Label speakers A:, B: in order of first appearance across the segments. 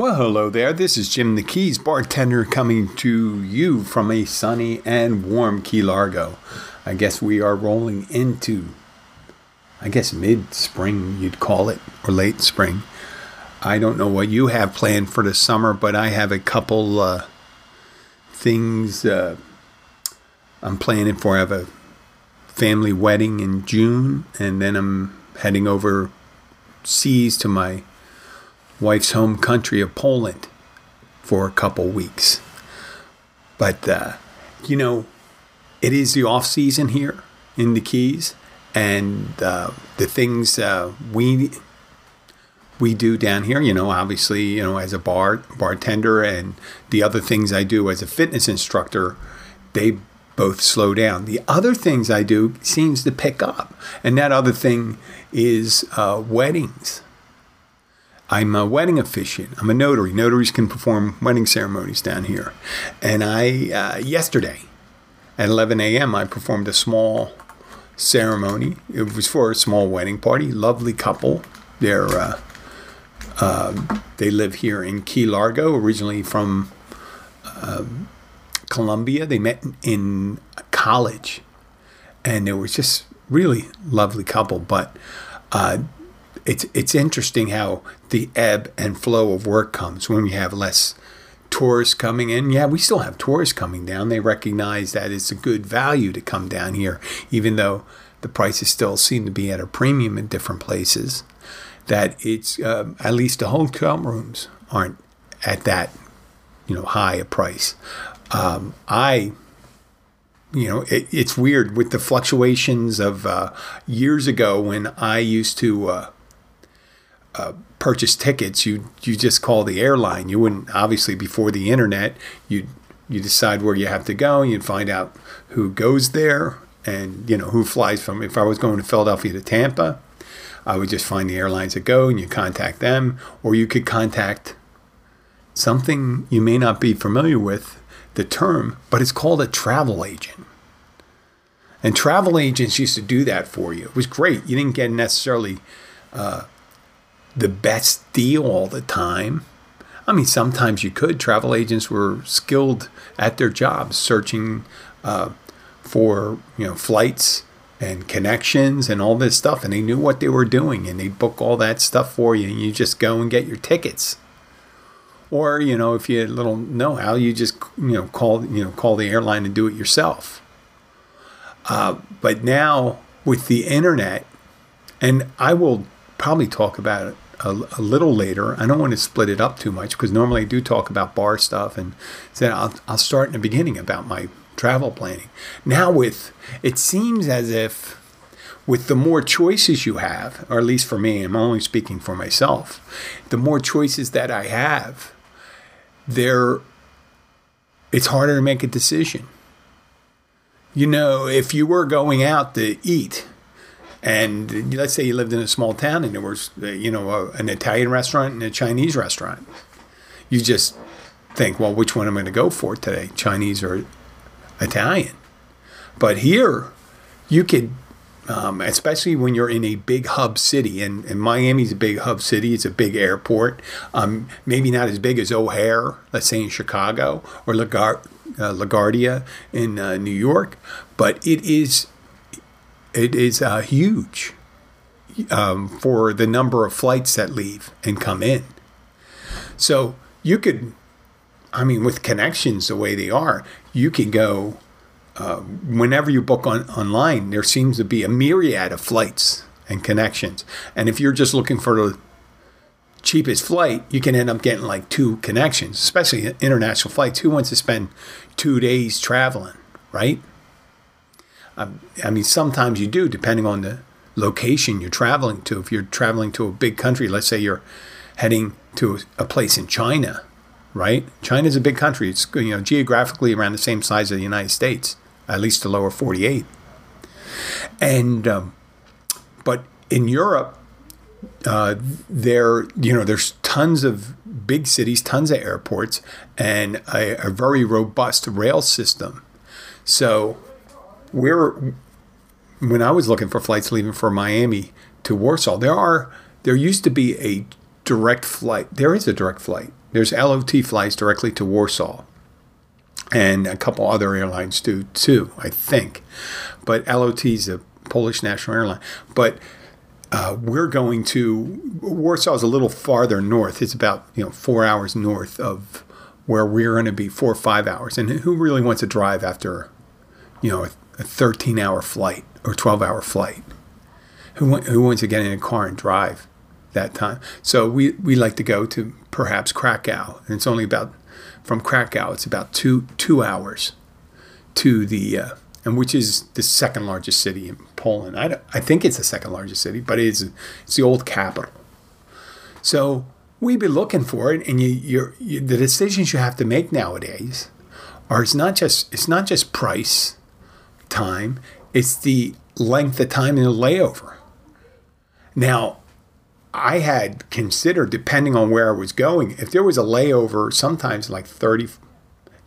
A: Well, hello there. This is Jim the Keys bartender coming to you from a sunny and warm Key Largo. I guess we are rolling into, I guess, mid spring, you'd call it, or late spring. I don't know what you have planned for the summer, but I have a couple uh, things uh, I'm planning for. I have a family wedding in June, and then I'm heading over seas to my wife's home country of Poland for a couple weeks. But, uh, you know, it is the off season here in the Keys, and uh, the things uh, we we do down here, you know, obviously, you know, as a bar bartender and the other things I do as a fitness instructor, they both slow down. The other things I do seems to pick up, and that other thing is uh, weddings. I'm a wedding officiant. I'm a notary. Notaries can perform wedding ceremonies down here. And I, uh, yesterday at 11 a.m., I performed a small ceremony. It was for a small wedding party. Lovely couple. They're, uh, uh, they live here in Key Largo, originally from um, Colombia. They met in college. And they were just really lovely couple. But uh, it's it's interesting how the ebb and flow of work comes when we have less tourists coming in. Yeah, we still have tourists coming down. They recognize that it's a good value to come down here, even though the prices still seem to be at a premium in different places. That it's uh, at least the hotel rooms aren't at that you know high a price. Um, I you know, it, it's weird with the fluctuations of uh, years ago when I used to uh, uh, purchase tickets, you you just call the airline. You wouldn't obviously before the internet. You you decide where you have to go. And you'd find out who goes there, and you know who flies from. If I was going to Philadelphia to Tampa, I would just find the airlines that go, and you contact them, or you could contact something you may not be familiar with the term, but it's called a travel agent. And travel agents used to do that for you. It was great. You didn't get necessarily uh, the best deal all the time. I mean, sometimes you could. Travel agents were skilled at their jobs, searching uh, for you know flights and connections and all this stuff, and they knew what they were doing, and they'd book all that stuff for you, and you just go and get your tickets. Or you know, if you had a little know-how, you just you know call you know call the airline and do it yourself. Uh, but now with the internet, and I will probably talk about it a, a, little later. I don't want to split it up too much because normally I do talk about bar stuff, and so I'll, I'll start in the beginning about my travel planning. Now, with it seems as if with the more choices you have, or at least for me, I'm only speaking for myself, the more choices that I have, there it's harder to make a decision. You know, if you were going out to eat and let's say you lived in a small town and there was, you know, a, an Italian restaurant and a Chinese restaurant. You just think, well, which one am I going to go for today, Chinese or Italian? But here, you could, um, especially when you're in a big hub city, and, and Miami's a big hub city, it's a big airport, um, maybe not as big as O'Hare, let's say in Chicago, or LaGuardia, uh, LaGuardia in uh, New York, but it is it is uh, huge um, for the number of flights that leave and come in. So you could, I mean, with connections the way they are, you can go uh, whenever you book on online. There seems to be a myriad of flights and connections, and if you're just looking for the cheapest flight, you can end up getting like two connections, especially international flights. Who wants to spend two days traveling, right? I mean, sometimes you do, depending on the location you're traveling to. If you're traveling to a big country, let's say you're heading to a place in China, right? China's a big country. It's you know geographically around the same size as the United States, at least the lower 48. And um, but in Europe, uh, there you know there's tons of big cities, tons of airports, and a, a very robust rail system. So we're when I was looking for flights leaving for Miami to Warsaw, there are there used to be a direct flight. There is a direct flight. There's LOT flights directly to Warsaw, and a couple other airlines do too, I think. But LOT is a Polish national airline. But uh, we're going to Warsaw is a little farther north. It's about you know four hours north of where we're going to be, four or five hours. And who really wants to drive after you know a, a 13 hour flight or 12 hour flight? Who who wants to get in a car and drive that time? So we we like to go to perhaps Krakow, and it's only about from Krakow. It's about two two hours to the uh, and which is the second largest city in Poland. I, I think it's the second largest city, but it's it's the old capital. So we be looking for it, and you, you, the decisions you have to make nowadays are it's not just it's not just price, time, it's the length of time in a layover. Now, I had considered, depending on where I was going, if there was a layover, sometimes like 30,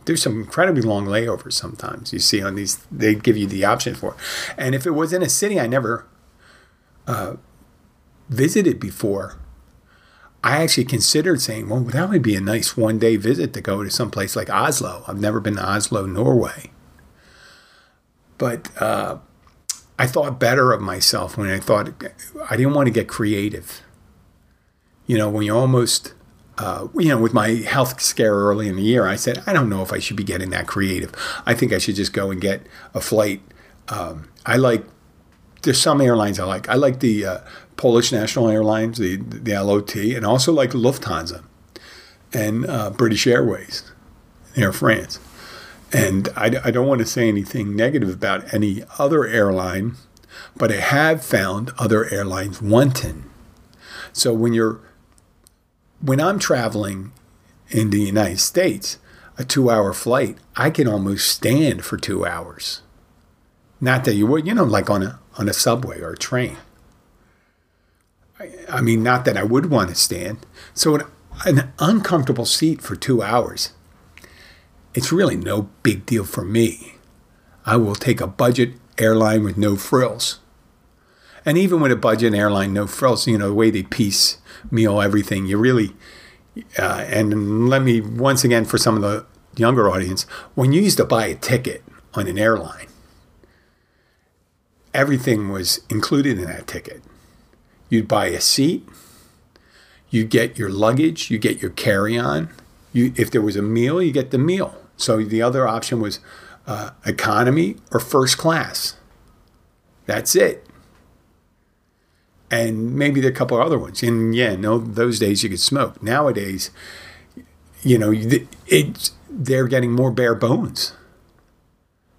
A: there's some incredibly long layovers sometimes you see on these they give you the option for and if it was in a city i never uh, visited before i actually considered saying well that would be a nice one day visit to go to some place like oslo. I've never been to oslo norway but uh, i thought better of myself when i thought i didn't want to get creative you know when you almost uh, you know, with my health scare early in the year, I said, I don't know if I should be getting that creative. I think I should just go and get a flight. Um, I like, there's some airlines I like. I like the uh, Polish National Airlines, the, the LOT, and also like Lufthansa and uh, British Airways, Air France. And I, I don't want to say anything negative about any other airline, but I have found other airlines wanting. So when you're when I'm traveling in the United States, a two hour flight, I can almost stand for two hours. Not that you would, you know, like on a on a subway or a train. I, I mean, not that I would want to stand. So an, an uncomfortable seat for two hours, it's really no big deal for me. I will take a budget airline with no frills. And even with a budget airline, no frills, you know, the way they piece meal everything, you really, uh, and let me, once again, for some of the younger audience, when you used to buy a ticket on an airline, everything was included in that ticket. You'd buy a seat, you get your luggage, you get your carry on. You, if there was a meal, you get the meal. So the other option was uh, economy or first class. That's it and maybe there are a couple of other ones. And yeah, no, those days you could smoke. Nowadays, you know, it they're getting more bare bones.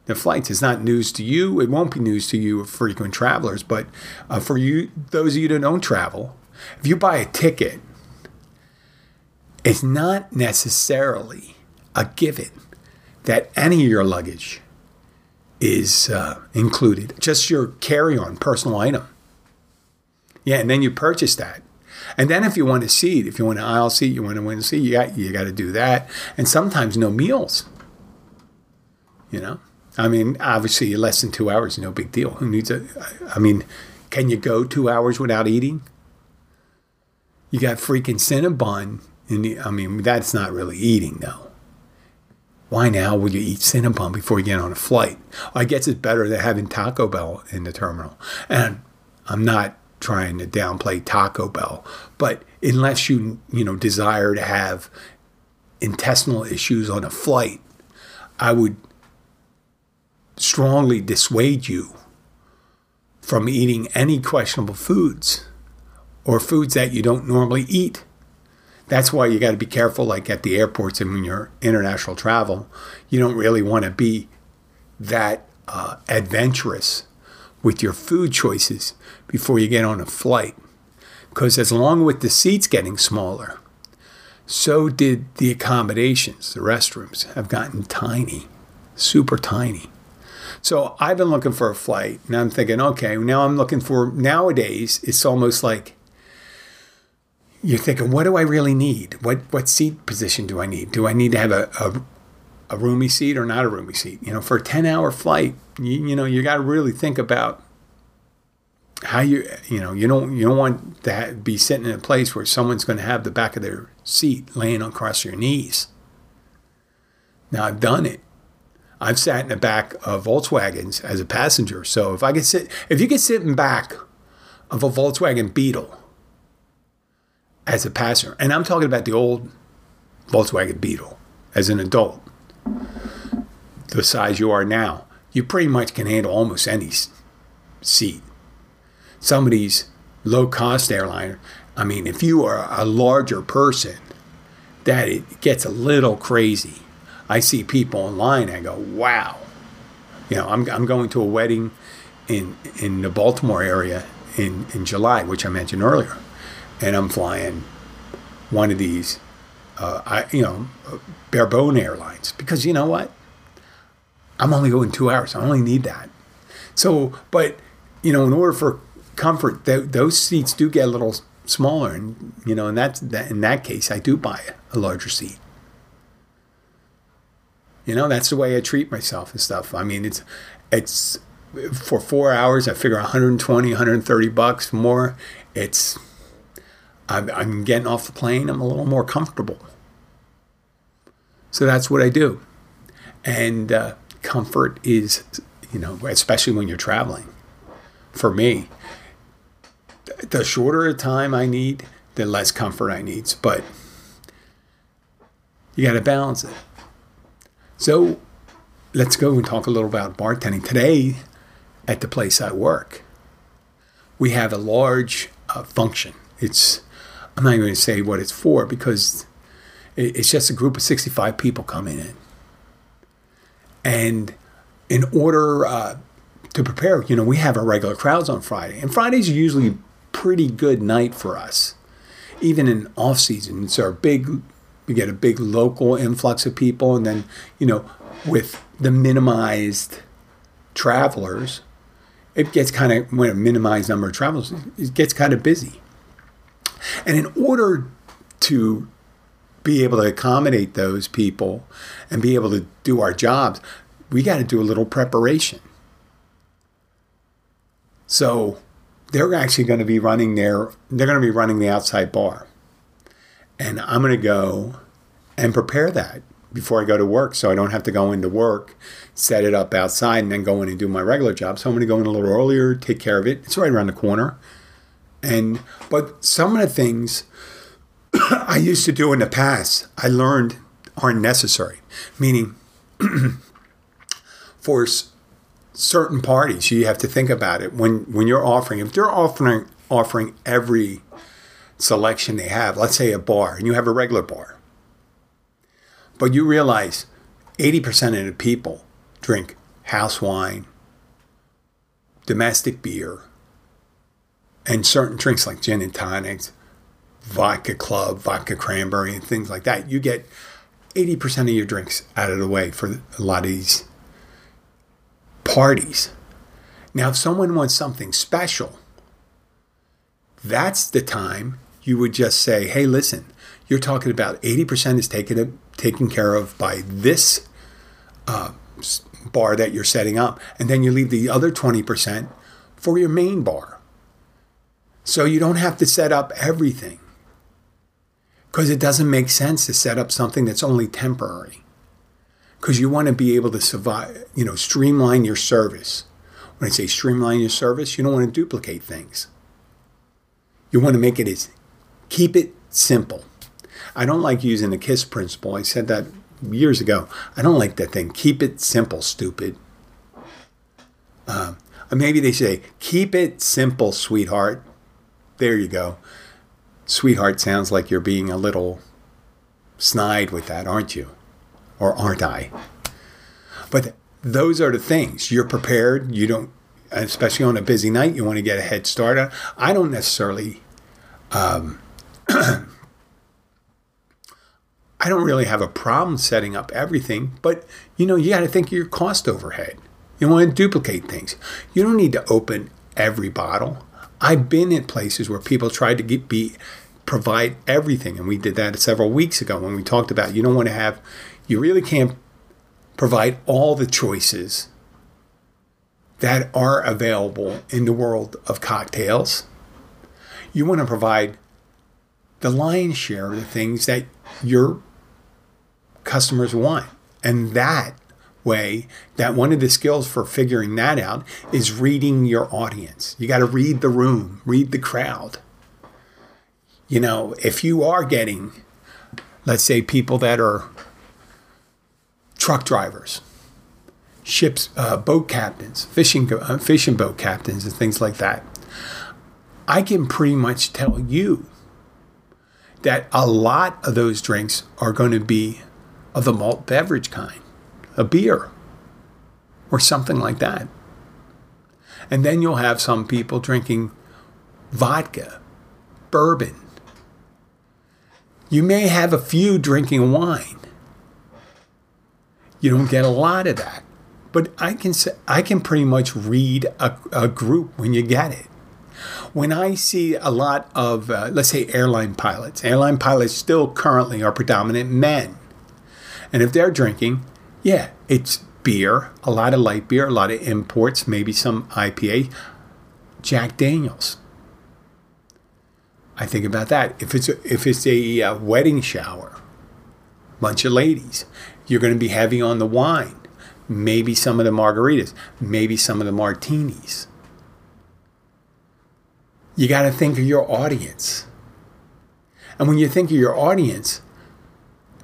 A: The flights is not news to you. It won't be news to you, frequent travelers. But uh, for you, those of you that don't travel, if you buy a ticket, it's not necessarily a given that any of your luggage is uh, included. Just your carry-on personal item. Yeah, and then you purchase that. And then if you want a seat, if you want an aisle seat, you want to win a seat, you got you got to do that. And sometimes no meals. You know, I mean, obviously less than two hours, no big deal. Who needs a? I mean, can you go two hours without eating? You got freaking Cinnabon in the. I mean, that's not really eating though. Why now would you eat Cinnabon before you get on a flight? I guess it's better than having Taco Bell in the terminal. And I'm not trying to downplay Taco Bell, but unless you you know desire to have intestinal issues on a flight, I would strongly dissuade you from eating any questionable foods or foods that you don't normally eat. That's why you got to be careful, like at the airports and when you're international travel, you don't really want to be that uh, adventurous with your food choices before you get on a flight. Because as long with the seats getting smaller, so did the accommodations, the restrooms have gotten tiny, super tiny. So I've been looking for a flight and I'm thinking, okay, now I'm looking for, nowadays, it's almost like you're thinking, what do I really need? What, what seat position do I need? Do I need to have a, a, a roomy seat or not a roomy seat? You know, for a 10 hour flight, you, you know, you got to really think about how you you know you don't you don't want to be sitting in a place where someone's going to have the back of their seat laying across your knees. Now I've done it. I've sat in the back of Volkswagens as a passenger. So if I could sit, if you could sit in back of a Volkswagen Beetle as a passenger, and I'm talking about the old Volkswagen Beetle as an adult, the size you are now, you pretty much can handle almost any seat. Some of these low cost airliner, I mean, if you are a larger person, that it gets a little crazy. I see people online, I go, wow. You know, I'm, I'm going to a wedding in, in the Baltimore area in, in July, which I mentioned earlier. And I'm flying one of these, uh, I, you know, bare bone airlines because you know what? I'm only going two hours. I only need that. So, but, you know, in order for comfort, th- those seats do get a little smaller. And, you know, in that, that, in that case, I do buy a larger seat. You know, that's the way I treat myself and stuff. I mean, it's, it's, for four hours, I figure 120, 130 bucks more. It's, I'm, I'm getting off the plane, I'm a little more comfortable. So that's what I do. And uh, comfort is, you know, especially when you're traveling. For me, the shorter a time I need, the less comfort I need. But you got to balance it. So let's go and talk a little about bartending. Today, at the place I work, we have a large uh, function. It's I'm not even going to say what it's for because it's just a group of 65 people coming in. And in order uh, to prepare, you know, we have our regular crowds on Friday, and Fridays are usually pretty good night for us, even in off season. It's our big, we get a big local influx of people, and then you know, with the minimized travelers, it gets kind of when a minimized number of travelers, it gets kind of busy. And in order to be able to accommodate those people and be able to do our jobs, we got to do a little preparation. So they're actually going to be running their they're going to be running the outside bar. And I'm going to go and prepare that before I go to work so I don't have to go into work, set it up outside and then go in and do my regular job. So I'm going to go in a little earlier, take care of it. It's right around the corner. And but some of the things I used to do in the past, I learned aren't necessary. Meaning, for certain parties, you have to think about it when when you're offering. If they're offering offering every selection they have, let's say a bar, and you have a regular bar, but you realize 80% of the people drink house wine, domestic beer, and certain drinks like gin and tonics, vodka club, vodka cranberry, and things like that, you get 80% of your drinks out of the way for a lot of these parties. Now, if someone wants something special, that's the time you would just say, hey, listen, you're talking about 80% is taken, taken care of by this uh, bar that you're setting up. And then you leave the other 20% for your main bar. So you don't have to set up everything because it doesn't make sense to set up something that's only temporary. Because you want to be able to survive, you know, streamline your service. When I say streamline your service, you don't want to duplicate things. You want to make it as keep it simple. I don't like using the KISS principle. I said that years ago. I don't like that thing. Keep it simple, stupid. Uh, maybe they say, keep it simple, sweetheart. There you go. Sweetheart sounds like you're being a little snide with that, aren't you? Or aren't I? But those are the things. You're prepared. You don't, especially on a busy night, you want to get a head start on. I don't necessarily, um, I don't really have a problem setting up everything, but you know, you got to think of your cost overhead. You want to duplicate things. You don't need to open every bottle. I've been in places where people tried to get, be provide everything, and we did that several weeks ago when we talked about you don't want to have, you really can't provide all the choices that are available in the world of cocktails. You want to provide the lion's share of the things that your customers want. And that way, that one of the skills for figuring that out is reading your audience. You got to read the room, read the crowd. You know, if you are getting, let's say, people that are truck drivers, ships, uh, boat captains, fishing, uh, fishing boat captains, and things like that, I can pretty much tell you that a lot of those drinks are going to be of the malt beverage kind, a beer or something like that. And then you'll have some people drinking vodka, bourbon. You may have a few drinking wine. You don't get a lot of that. But I can say, I can pretty much read a, a group when you get it when I see a lot of, uh, let's say, airline pilots, airline pilots still currently are predominant men. And if they're drinking, yeah, it's beer, a lot of light beer, a lot of imports, maybe some IPA, Jack Daniels. I think about that. If it's a, if it's a uh, wedding shower, bunch of ladies, you're going to be heavy on the wine, maybe some of the margaritas, maybe some of the martinis. You got to think of your audience. And when you think of your audience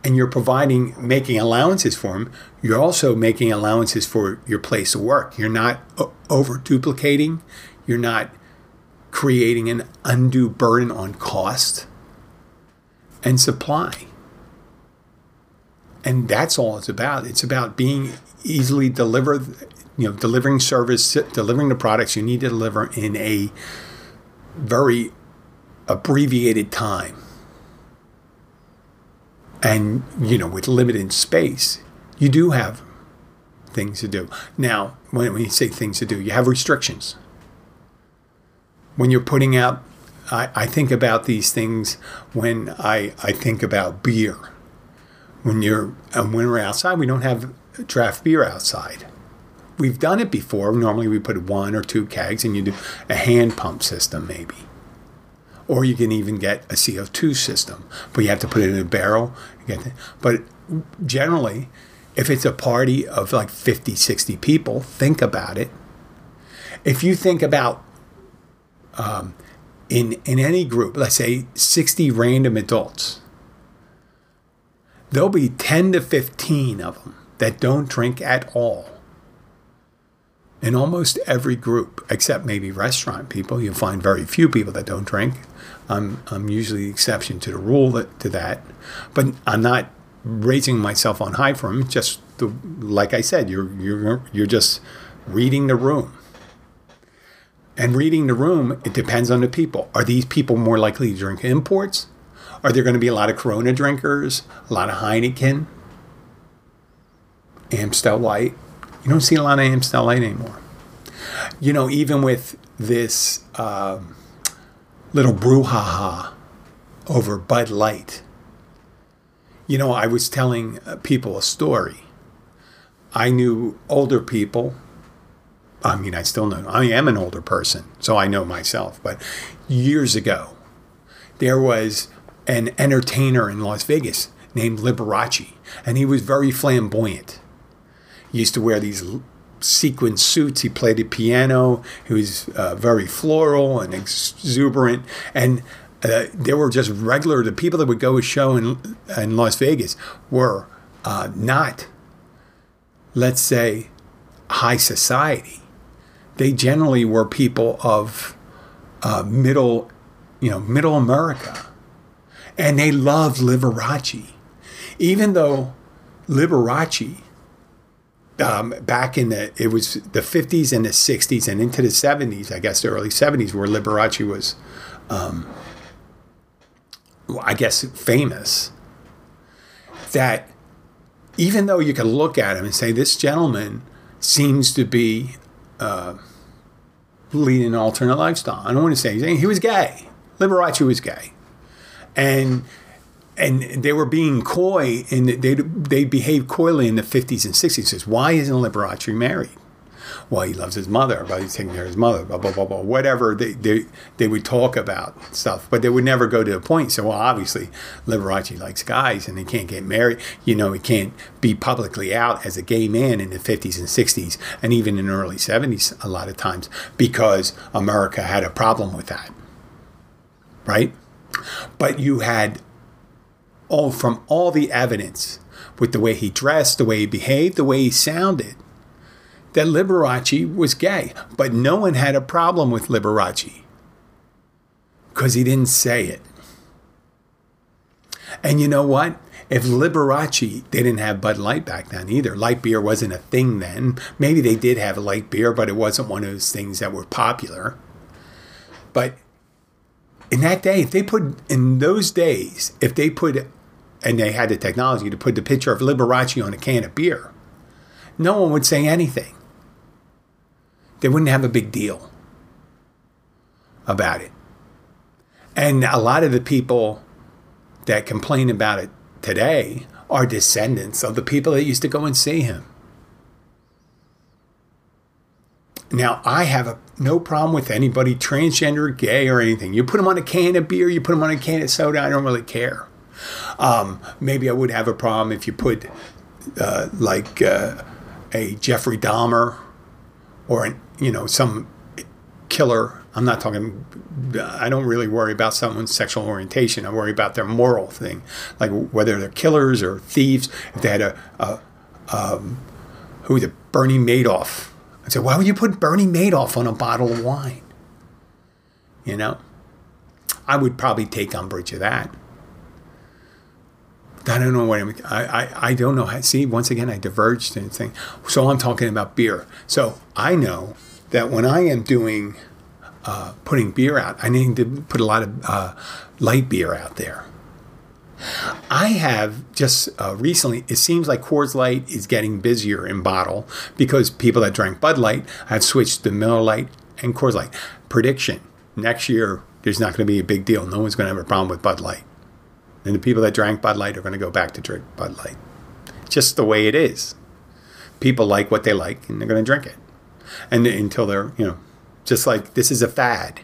A: and you're providing, making allowances for them, you're also making allowances for your place of work. You're not over duplicating, you're not creating an undue burden on cost and supply. And that's all it's about. It's about being easily delivered, you know, delivering service, delivering the products you need to deliver in a very abbreviated time. And, you know, with limited space, you do have things to do. Now, when, when you say things to do, you have restrictions. When you're putting out, I, I think about these things when I, I think about beer. When you're, when we're outside, we don't have draft beer outside we've done it before. Normally we put one or two kegs and you do a hand pump system maybe. Or you can even get a CO2 system, but you have to put it in a barrel. But generally, if it's a party of like 50, 60 people, think about it. If you think about um, in, in any group, let's say 60 random adults, there'll be 10 to 15 of them that don't drink at all in almost every group, except maybe restaurant people, you'll find very few people that don't drink. I'm, I'm usually the exception to the rule that, to that. But I'm not raising myself on high them. Just the, like I said, you're, you're, you're just reading the room. And reading the room, it depends on the people. Are these people more likely to drink imports? Are there going to be a lot of Corona drinkers, a lot of Heineken, Amstel Light? You don't see a lot of Amstel Light anymore. You know, even with this uh, little brouhaha over Bud Light, you know, I was telling uh, people a story. I knew older people. I mean, I still know. I am an older person, so I know myself. But years ago, there was an entertainer in Las Vegas named Liberace, and he was very flamboyant. He used to wear these sequin suits. He played the piano. He was uh, very floral and exuberant. And uh, they were just regular. The people that would go a show in, in Las Vegas were uh, not, let's say, high society. They generally were people of uh, middle, you know, middle America. And they loved Liberace. Even though Liberace um, back in the it was the 50s and the 60s and into the 70s, I guess the early 70s, where Liberace was, um, I guess, famous. That even though you can look at him and say this gentleman seems to be uh, leading an alternate lifestyle, I don't want to say he was gay. Liberace was gay, and and they were being coy and they they behaved coyly in the 50s and 60s. Says why isn't Liberace married? well, he loves his mother, but he's taking care of his mother, blah, blah, blah, blah, whatever they, they, they would talk about stuff, but they would never go to a point. So, well, obviously, Liberace likes guys and he can't get married. You know, he can't be publicly out as a gay man in the 50s and 60s and even in the early 70s a lot of times because America had a problem with that. Right? But you had all from all the evidence with the way he dressed, the way he behaved, the way he sounded, that Liberace was gay. But no one had a problem with Liberace because he didn't say it. And you know what? If Liberace, they didn't have Bud Light back then either. Light beer wasn't a thing then. Maybe they did have light beer, but it wasn't one of those things that were popular. But in that day, if they put, in those days, if they put and they had the technology to put the picture of Liberace on a can of beer, no one would say anything. They wouldn't have a big deal about it. And a lot of the people that complain about it today are descendants of the people that used to go and see him. Now, I have a, no problem with anybody transgender, gay, or anything. You put them on a can of beer, you put them on a can of soda, I don't really care. Um, maybe I would have a problem if you put uh, like uh, a Jeffrey Dahmer or an, you know some killer. I'm not talking. I don't really worry about someone's sexual orientation. I worry about their moral thing, like whether they're killers or thieves. If they had a, a um, who it, Bernie Madoff. I said, why would you put Bernie Madoff on a bottle of wine? You know, I would probably take umbrage of that. I don't know what I'm, I, I, I don't know. How, see, once again, I diverged and thing. So I'm talking about beer. So I know that when I am doing, uh, putting beer out, I need to put a lot of uh, light beer out there. I have just uh, recently, it seems like Coors Light is getting busier in bottle because people that drank Bud Light have switched to Miller Lite and Coors Light. Prediction next year, there's not going to be a big deal. No one's going to have a problem with Bud Light. And the people that drank Bud Light are going to go back to drink Bud Light. Just the way it is. People like what they like and they're going to drink it. And until they're, you know, just like this is a fad.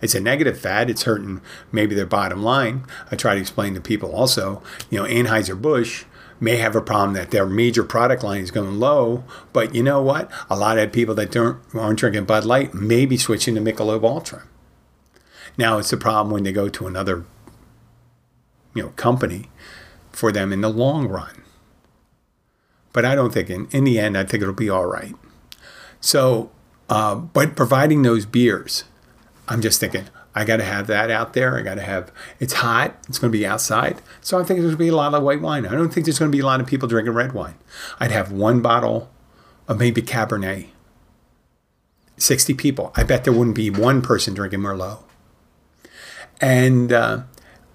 A: It's a negative fad. It's hurting maybe their bottom line. I try to explain to people also, you know, Anheuser-Busch may have a problem that their major product line is going low, but you know what? A lot of people that don't aren't drinking Bud Light may be switching to Michelob Ultra. Now it's a problem when they go to another you know company for them in the long run. But I don't think in, in the end I think it'll be all right. So, uh, but providing those beers, I'm just thinking I got to have that out there. I got to have it's hot. It's going to be outside, so I think there's going to be a lot of white wine. I don't think there's going to be a lot of people drinking red wine. I'd have one bottle of maybe Cabernet. 60 people. I bet there wouldn't be one person drinking Merlot. And uh,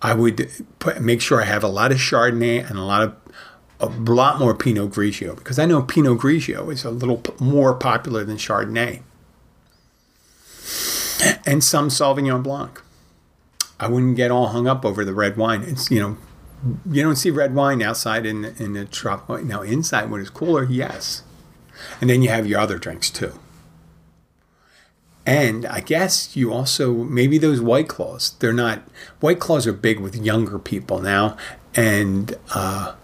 A: I would put, make sure I have a lot of Chardonnay and a lot of a lot more Pinot Grigio because I know Pinot Grigio is a little more popular than Chardonnay, and some Sauvignon Blanc. I wouldn't get all hung up over the red wine. It's you know, you don't see red wine outside in the, in the tropical. Now inside when it's cooler, yes, and then you have your other drinks too. And I guess you also maybe those white claws. They're not white claws are big with younger people now, and uh,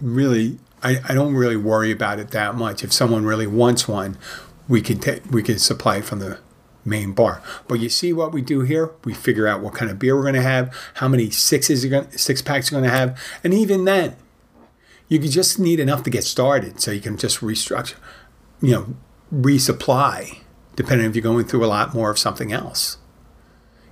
A: really, I, I don't really worry about it that much. If someone really wants one, we can take we can supply it from the main bar. But you see what we do here? We figure out what kind of beer we're going to have, how many sixes going, six packs are going to have, and even then, you could just need enough to get started. So you can just restructure, you know, resupply depending if you're going through a lot more of something else.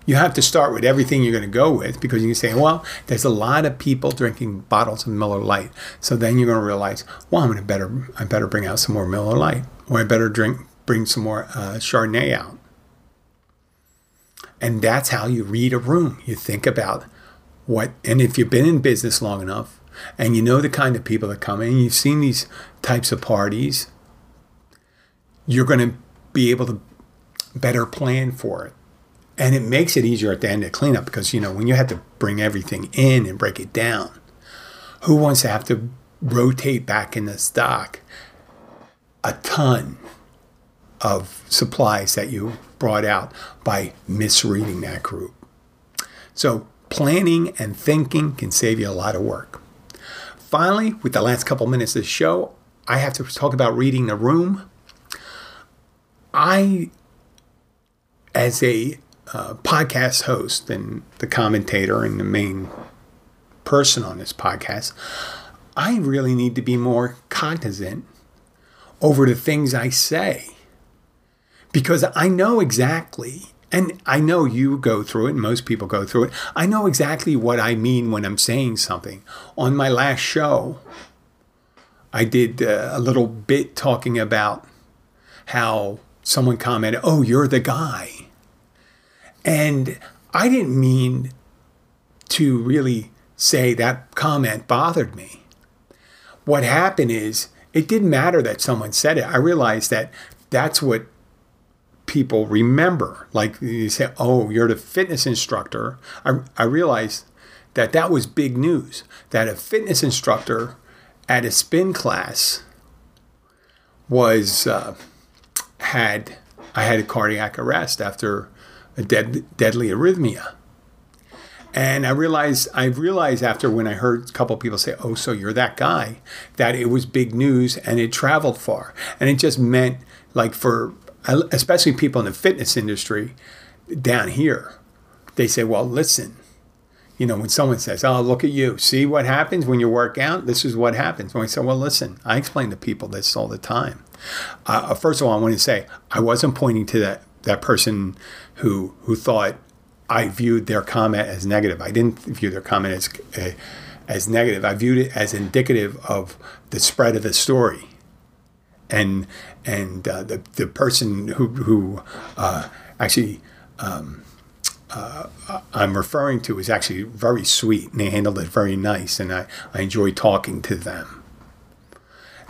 A: You have to start with everything you're going to go with because you can say, well, there's a lot of people drinking bottles of Miller Lite. So then you're going to realize, well, I'm going to better, I better bring out some more Miller Lite, or I better drink, bring some more uh, Chardonnay out. And that's how you read a room. You think about what, and if you've been in business long enough, and you know the kind of people that come in, you've seen these types of parties, you're going to be able to better plan for it. And it makes it easier at the end to clean up because, you know, when you have to bring everything in and break it down, who wants to have to rotate back in the stock a ton of supplies that you brought out by misreading that group. So, planning and thinking can save you a lot of work. Finally, with the last couple minutes of the show, I have to talk about reading the room. I, as a uh, podcast host and the commentator and the main person on this podcast, I really need to be more cognizant over the things I say because I know exactly, and I know you go through it, and most people go through it. I know exactly what I mean when I'm saying something. On my last show, I did uh, a little bit talking about how someone commented, Oh, you're the guy. And I didn't mean to really say that comment bothered me. What happened is, it didn't matter that someone said it. I realized that that's what people remember. Like you say, oh, you're the fitness instructor. I, I realized that that was big news, that a fitness instructor at a spin class was, uh, had, I had a cardiac arrest after a dead, deadly arrhythmia. And I realized I realized after when I heard a couple people say, "Oh, so you're that guy," that it was big news and it traveled far, and it just meant like for especially people in the fitness industry down here, they say, "Well, listen." You know, when someone says, "Oh, look at you! See what happens when you work out? This is what happens." When I say, "Well, listen," I explain to people this all the time. Uh, first of all, I want to say I wasn't pointing to that that person who who thought I viewed their comment as negative. I didn't view their comment as uh, as negative. I viewed it as indicative of the spread of the story, and and uh, the the person who who uh, actually. Um, uh, I'm referring to is actually very sweet and they handled it very nice and I, I enjoy talking to them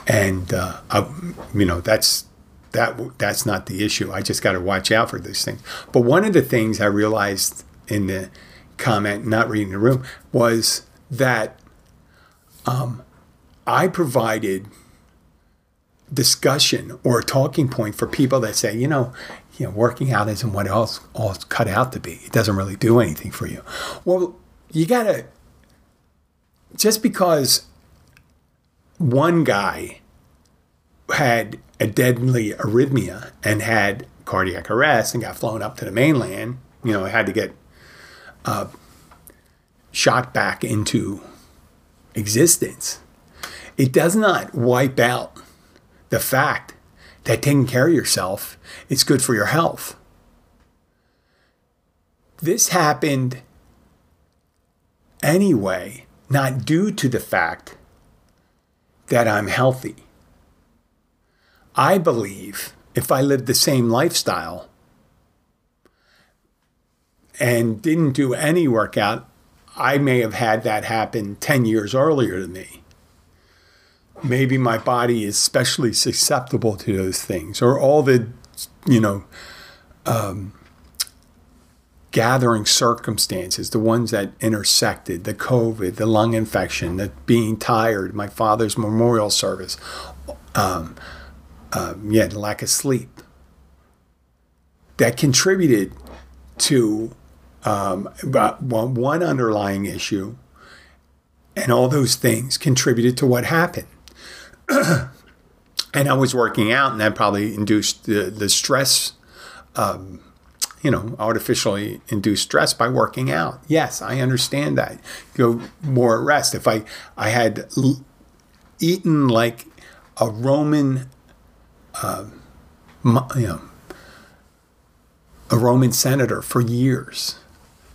A: and uh, I, you know that's that that's not the issue. I just got to watch out for these things. But one of the things I realized in the comment, not reading the room, was that um, I provided discussion or a talking point for people that say, you know, you know, working out isn't what else all it's cut out to be. It doesn't really do anything for you. Well, you gotta just because one guy had a deadly arrhythmia and had cardiac arrest and got flown up to the mainland, you know, had to get uh, shot back into existence. It does not wipe out the fact that taking care of yourself is good for your health. This happened anyway, not due to the fact that I'm healthy. I believe if I lived the same lifestyle and didn't do any workout, I may have had that happen 10 years earlier than me. Maybe my body is especially susceptible to those things, or all the, you know, um, gathering circumstances, the ones that intersected, the COVID, the lung infection, the being tired, my father's memorial service, um, um, yeah, lack of sleep, that contributed to um, one underlying issue, and all those things contributed to what happened. and I was working out, and that probably induced the, the stress, um, you know, artificially induced stress by working out. Yes, I understand that. Go more at rest. If I, I had l- eaten like a Roman uh, you know, a Roman senator for years,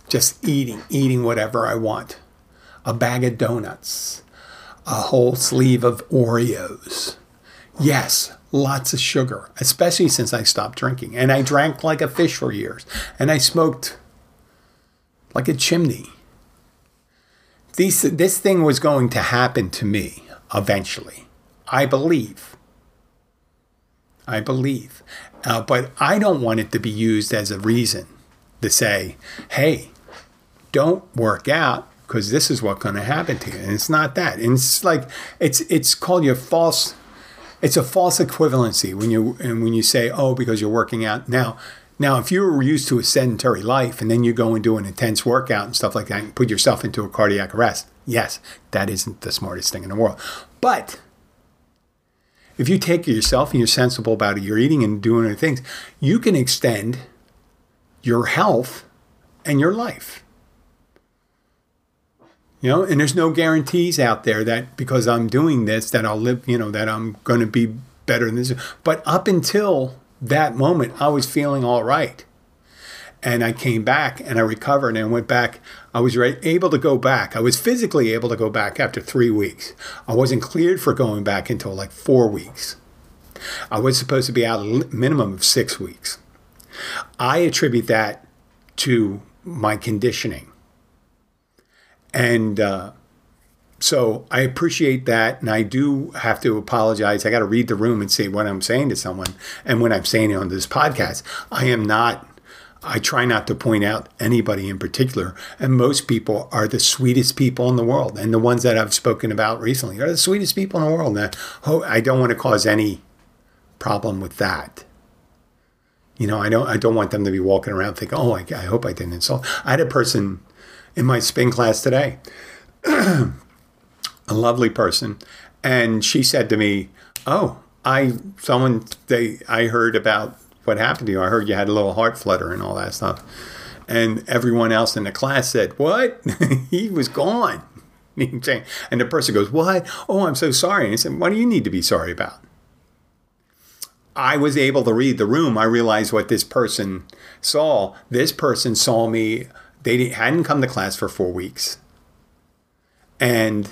A: just eating, eating whatever I want. A bag of donuts, a whole sleeve of Oreos. Yes, lots of sugar, especially since I stopped drinking. And I drank like a fish for years. And I smoked like a chimney. These, this thing was going to happen to me eventually. I believe. I believe. Uh, but I don't want it to be used as a reason to say, hey, don't work out because this is what's going to happen to you. And it's not that. And it's like, it's, it's called your false it's a false equivalency when you and when you say, oh, because you're working out now. Now, if you were used to a sedentary life and then you go and do an intense workout and stuff like that and put yourself into a cardiac arrest, yes, that isn't the smartest thing in the world. But if you take yourself and you're sensible about it, you're eating and doing other things, you can extend your health and your life. You know, and there's no guarantees out there that because I'm doing this that I'll live, you know, that I'm going to be better than this. But up until that moment, I was feeling all right. And I came back and I recovered and went back. I was re- able to go back. I was physically able to go back after three weeks. I wasn't cleared for going back until like four weeks. I was supposed to be out a minimum of six weeks. I attribute that to my conditioning. And uh, so I appreciate that, and I do have to apologize. I got to read the room and see what I'm saying to someone, and when I'm saying it on this podcast, I am not. I try not to point out anybody in particular, and most people are the sweetest people in the world, and the ones that I've spoken about recently are the sweetest people in the world. And I don't want to cause any problem with that. You know, I don't. I don't want them to be walking around thinking, "Oh, I, I hope I didn't insult." I had a person in my spin class today. a lovely person, and she said to me, "Oh, I someone they I heard about what happened to you. I heard you had a little heart flutter and all that stuff." And everyone else in the class said, "What? he was gone." And the person goes, "What? Oh, I'm so sorry." And I said, "What do you need to be sorry about?" I was able to read the room. I realized what this person saw. This person saw me. They hadn't come to class for four weeks, and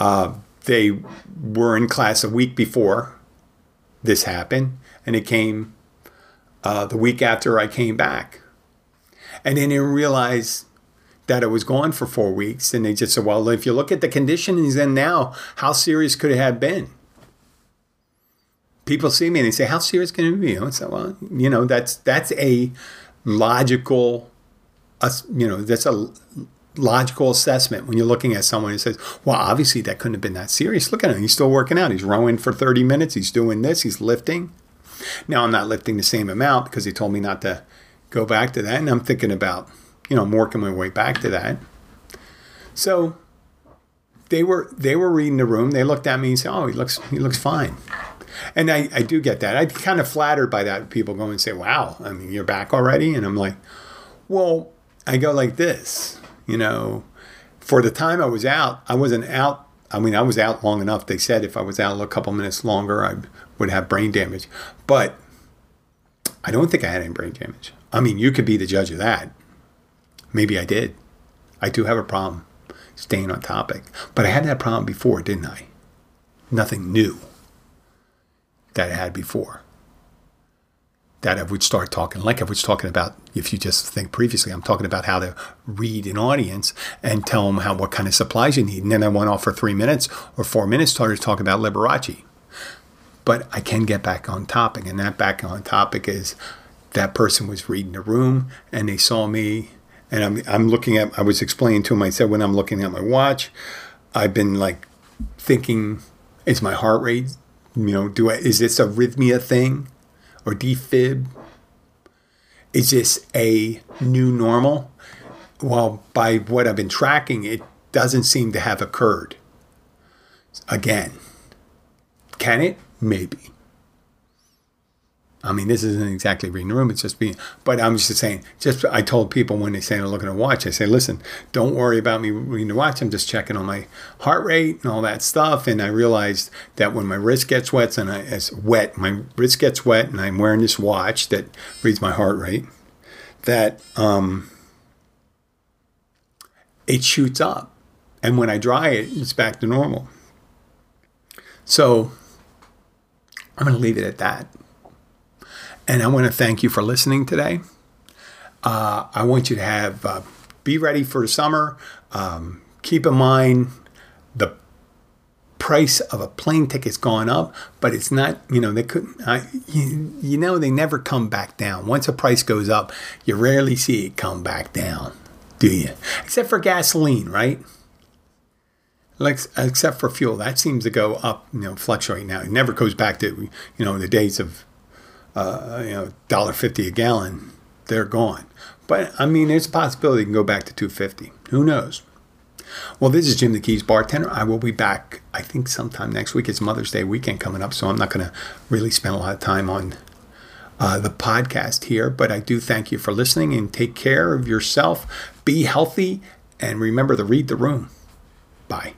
A: uh, they were in class a week before this happened, and it came uh, the week after I came back. And they didn't realize that I was gone for four weeks. And they just said, well, if you look at the conditions and now, how serious could it have been? People see me and they say, how serious can it be? I said, well, you know, that's, that's a logical, you know, that's a logical assessment when you're looking at someone who says, well, obviously that couldn't have been that serious. Look at him. He's still working out. He's rowing for 30 minutes. He's doing this. He's lifting. Now I'm not lifting the same amount because he told me not to go back to that. And I'm thinking about, you know, I'm working my way back to that. So they were they were reading the room. They looked at me and said, Oh, he looks he looks fine. And I, I do get that. I'm kind of flattered by that. People go and say, Wow, I mean, you're back already? And I'm like, Well, I go like this you know, for the time I was out, I wasn't out. I mean, I was out long enough. They said if I was out a couple minutes longer, I would have brain damage. But I don't think I had any brain damage. I mean, you could be the judge of that. Maybe I did. I do have a problem staying on topic. But I had that problem before, didn't I? Nothing new that I had before that I would start talking, like I was talking about. If you just think previously, I'm talking about how to read an audience and tell them how what kind of supplies you need. And then I went off for three minutes or four minutes, started talking about Liberace. But I can get back on topic, and that back on topic is that person was reading the room and they saw me, and I'm I'm looking at. I was explaining to him I said when I'm looking at my watch, I've been like thinking, is my heart rate? You know, do I is this a arrhythmia thing? Or defib? Is this a new normal? Well, by what I've been tracking, it doesn't seem to have occurred. Again, can it? Maybe. I mean, this isn't exactly reading the room; it's just being. But I'm just saying. Just I told people when they say they're looking at a watch, I say, listen, don't worry about me reading the watch. I'm just checking on my heart rate and all that stuff. And I realized that when my wrist gets wet and I, it's wet, my wrist gets wet, and I'm wearing this watch that reads my heart rate, that um, it shoots up, and when I dry it, it's back to normal. So I'm going to leave it at that. And I want to thank you for listening today. Uh, I want you to have uh, be ready for the summer. Um, keep in mind the price of a plane ticket's gone up, but it's not. You know they couldn't. you, you know they never come back down. Once a price goes up, you rarely see it come back down, do you? Except for gasoline, right? like except for fuel, that seems to go up, you know, fluctuate now. It never goes back to you know the days of uh, you know dollar fifty a gallon. They're gone. But I mean, there's a possibility it can go back to two fifty. Who knows? Well, this is Jim the Keys bartender. I will be back, I think, sometime next week. It's Mother's Day weekend coming up, so I'm not going to really spend a lot of time on uh, the podcast here. But I do thank you for listening and take care of yourself. Be healthy and remember to read the room. Bye.